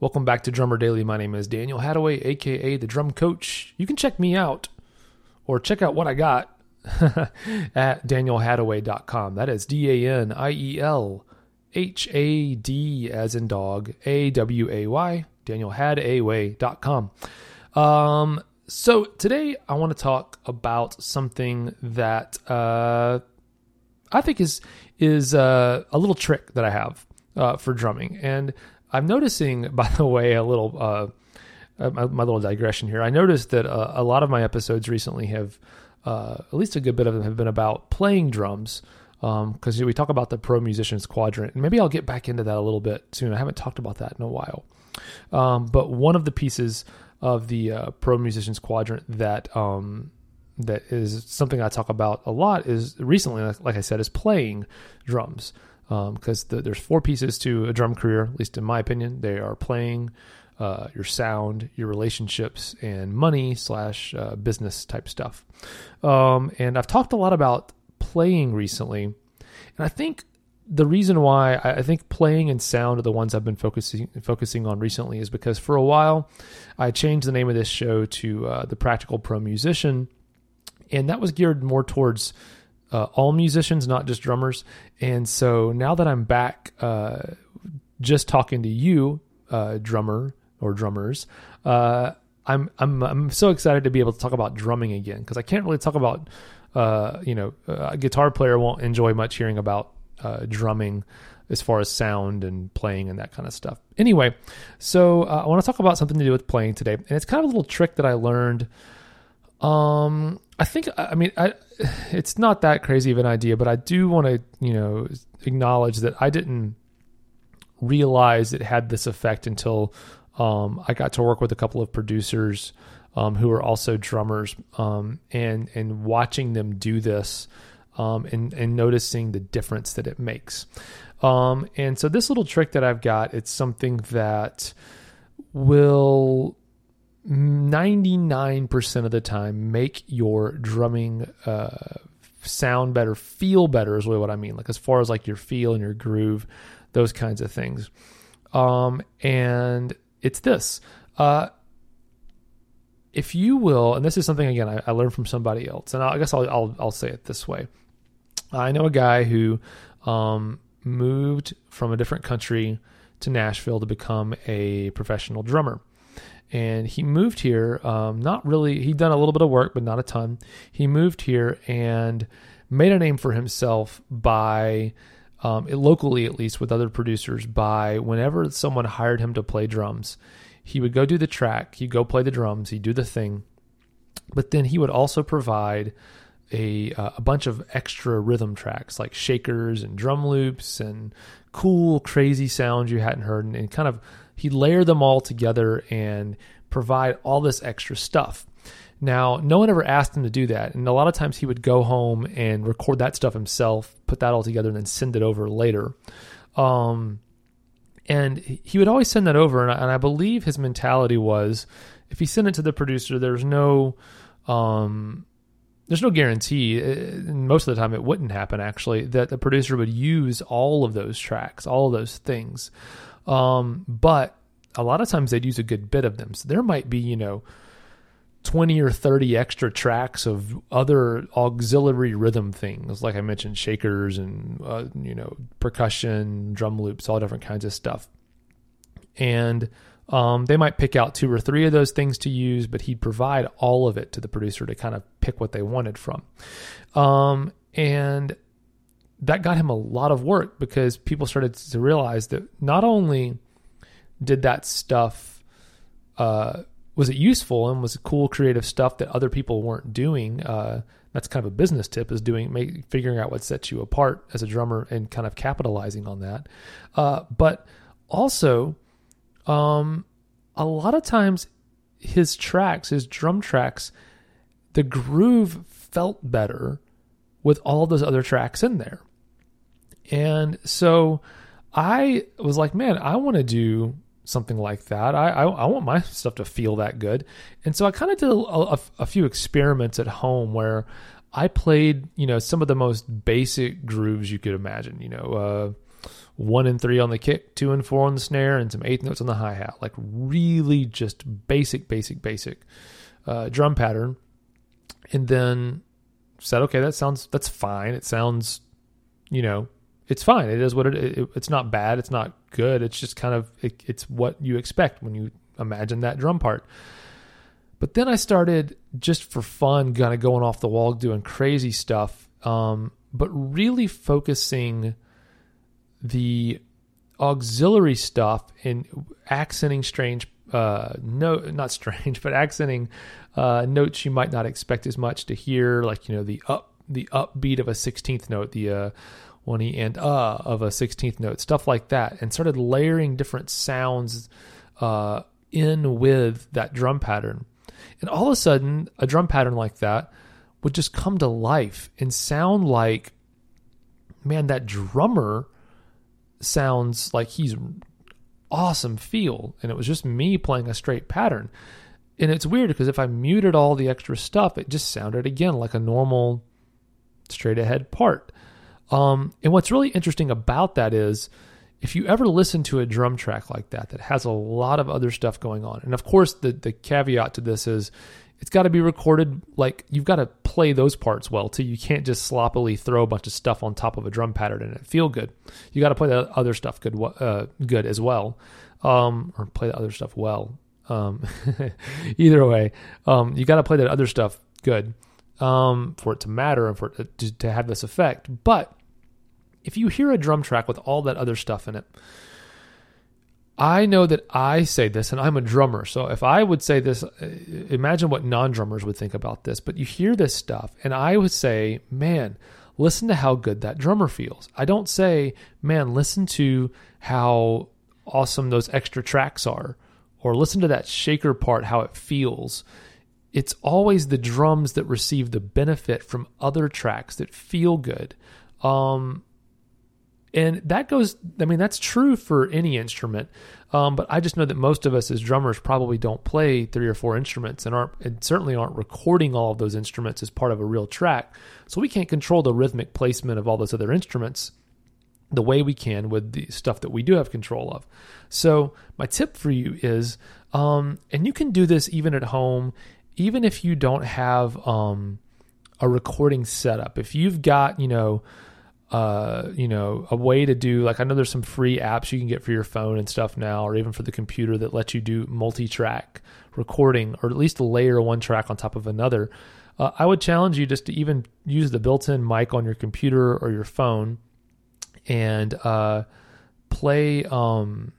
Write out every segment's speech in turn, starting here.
Welcome back to Drummer Daily. My name is Daniel Hadaway, aka the Drum Coach. You can check me out or check out what I got at danielhadaway.com. That is D A N I E L H A D as in dog, A W A Y, danielhadaway.com. Um, so today I want to talk about something that uh, I think is is uh, a little trick that I have uh, for drumming, and I'm noticing, by the way, a little uh, uh, my, my, little digression here. I noticed that uh, a lot of my episodes recently have, uh, at least a good bit of them, have been about playing drums. Because um, we talk about the pro musicians quadrant, and maybe I'll get back into that a little bit soon. I haven't talked about that in a while. Um, but one of the pieces of the uh, pro musicians quadrant that um, that is something I talk about a lot is recently, like, like I said, is playing drums because um, the, there's four pieces to a drum career, at least in my opinion. They are playing, uh, your sound, your relationships, and money slash uh, business type stuff. Um, and I've talked a lot about playing recently, and I think the reason why I, think playing and sound are the ones I've been focusing focusing on recently is because for a while I changed the name of this show to uh, the Practical Pro Musician, and that was geared more towards uh, all musicians, not just drummers. And so now that I'm back, uh, just talking to you, uh, drummer or drummers, uh, I'm I'm I'm so excited to be able to talk about drumming again because I can't really talk about uh, you know a guitar player won't enjoy much hearing about uh, drumming as far as sound and playing and that kind of stuff. Anyway, so I want to talk about something to do with playing today, and it's kind of a little trick that I learned. Um, I think I mean I, it's not that crazy of an idea, but I do want to you know acknowledge that I didn't realize it had this effect until um, I got to work with a couple of producers um, who are also drummers, um, and and watching them do this um, and and noticing the difference that it makes. Um, and so this little trick that I've got, it's something that will 99% of the time make your drumming uh, sound better, feel better is really what I mean. Like as far as like your feel and your groove, those kinds of things. Um, and it's this. Uh, if you will, and this is something again I, I learned from somebody else, and I, I guess I'll, I'll, I'll say it this way. I know a guy who um, moved from a different country to Nashville to become a professional drummer and he moved here. Um, not really, he'd done a little bit of work, but not a ton. He moved here and made a name for himself by, um, locally at least, with other producers, by whenever someone hired him to play drums, he would go do the track, he'd go play the drums, he'd do the thing, but then he would also provide a uh, a bunch of extra rhythm tracks like shakers and drum loops and cool crazy sounds you hadn't heard and, and kind of he'd layer them all together and provide all this extra stuff. Now, no one ever asked him to do that. And a lot of times he would go home and record that stuff himself, put that all together, and then send it over later. Um, and he would always send that over. And I, and I, believe his mentality was if he sent it to the producer, there's no. Um, there's no guarantee, uh, most of the time it wouldn't happen actually, that the producer would use all of those tracks, all of those things. Um, but a lot of times they'd use a good bit of them. So there might be, you know, 20 or 30 extra tracks of other auxiliary rhythm things. Like i mentioned shakers and uh, you know percussion drum loops all different kinds of stuff. And um, they might pick out two or three of those things to use but he'd provide all of it to the producer to kind of pick what they wanted from. Um, and that got him a lot of work because people started to realize that not only did that stuff uh, was it useful and was cool creative stuff that other people weren't doing uh, that's kind of a business tip is doing make, figuring out what sets you apart as a drummer and kind of capitalizing on that. Uh, but also um, a lot of times his tracks his drum tracks the groove felt better with all those other tracks in there and so i was like man i want to do something like that. I, I, I want my stuff to feel that good, and so I kind of did a, a, a, few experiments at home where I played you know some of the most basic grooves you could imagine. You know, uh, one and three on the kick, two and four on the snare, and some eighth notes on the hi hat. Like really just basic, basic, basic uh, drum pattern, and then said, okay, that sounds that's fine. It sounds, you know, it's fine. It is what it, it, It's not bad. It's not good. It's just kind of it, it's what you expect when you imagine that drum part. But then I started just for fun, kind of going off the wall, doing crazy stuff, um, but really focusing the auxiliary stuff and accenting strange uh no not strange but accenting uh notes you might not expect as much to hear like you know the up the upbeat of a 16th note the uh one E and uh of a 16th note, stuff like that, and started layering different sounds uh, in with that drum pattern. And all of a sudden, a drum pattern like that would just come to life and sound like, man, that drummer sounds like he's awesome feel. And it was just me playing a straight pattern. And it's weird because if I muted all the extra stuff, it just sounded again like a normal straight ahead part. Um, and what's really interesting about that is if you ever listen to a drum track like that that has a lot of other stuff going on, and of course the the caveat to this is it's got to be recorded like you've got to play those parts well too. You can't just sloppily throw a bunch of stuff on top of a drum pattern and it feel good. You got to play the other stuff good uh, good as well, um, or play the other stuff well. Um, either way, um, you got to play that other stuff good um, for it to matter and for it to, to have this effect. But if you hear a drum track with all that other stuff in it, I know that I say this, and I'm a drummer. So if I would say this, uh, imagine what non drummers would think about this. But you hear this stuff, and I would say, man, listen to how good that drummer feels. I don't say, man, listen to how awesome those extra tracks are, or listen to that shaker part, how it feels. It's always the drums that receive the benefit from other tracks that feel good. Um, and that goes, I mean, that's true for any instrument. Um, but I just know that most of us as drummers probably don't play three or four instruments and aren't, and certainly aren't recording all of those instruments as part of a real track. So we can't control the rhythmic placement of all those other instruments the way we can with the stuff that we do have control of. So my tip for you is, um, and you can do this even at home, even if you don't have um, a recording setup. If you've got, you know, uh, you know, a way to do like I know there's some free apps you can get for your phone and stuff now, or even for the computer that lets you do multi-track recording, or at least layer one track on top of another. Uh, I would challenge you just to even use the built-in mic on your computer or your phone, and uh, play um,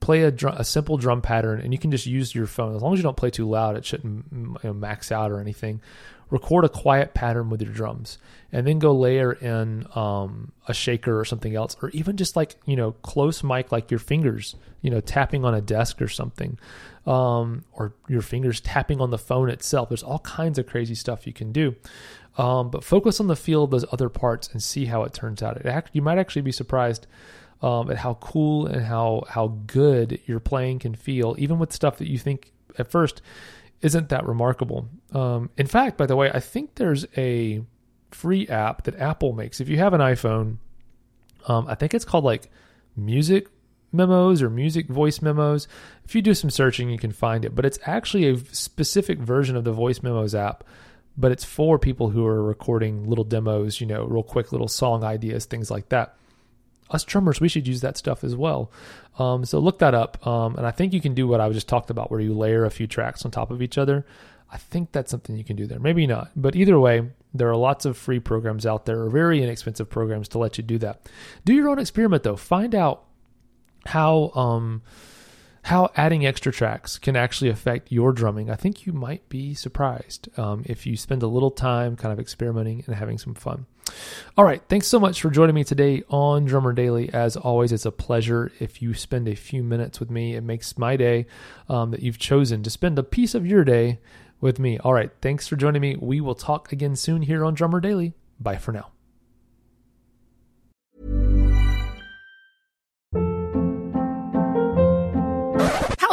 play a, drum, a simple drum pattern, and you can just use your phone as long as you don't play too loud. It shouldn't you know, max out or anything record a quiet pattern with your drums and then go layer in um, a shaker or something else or even just like you know close mic like your fingers you know tapping on a desk or something um, or your fingers tapping on the phone itself. There's all kinds of crazy stuff you can do. Um, but focus on the feel of those other parts and see how it turns out. It act, you might actually be surprised um, at how cool and how how good your playing can feel even with stuff that you think at first isn't that remarkable. Um, in fact, by the way, I think there's a free app that Apple makes. If you have an iPhone, um, I think it's called like Music memos or music voice memos. If you do some searching, you can find it, but it's actually a specific version of the voice memos app, but it's for people who are recording little demos, you know, real quick little song ideas, things like that. Us drummers, we should use that stuff as well. Um, so look that up. Um, and I think you can do what I just talked about, where you layer a few tracks on top of each other. I think that's something you can do there. Maybe not. But either way, there are lots of free programs out there or very inexpensive programs to let you do that. Do your own experiment though. Find out how um, how adding extra tracks can actually affect your drumming. I think you might be surprised um, if you spend a little time kind of experimenting and having some fun. All right, thanks so much for joining me today on Drummer Daily. As always, it's a pleasure if you spend a few minutes with me. It makes my day um, that you've chosen to spend a piece of your day with me. All right, thanks for joining me. We will talk again soon here on Drummer Daily. Bye for now.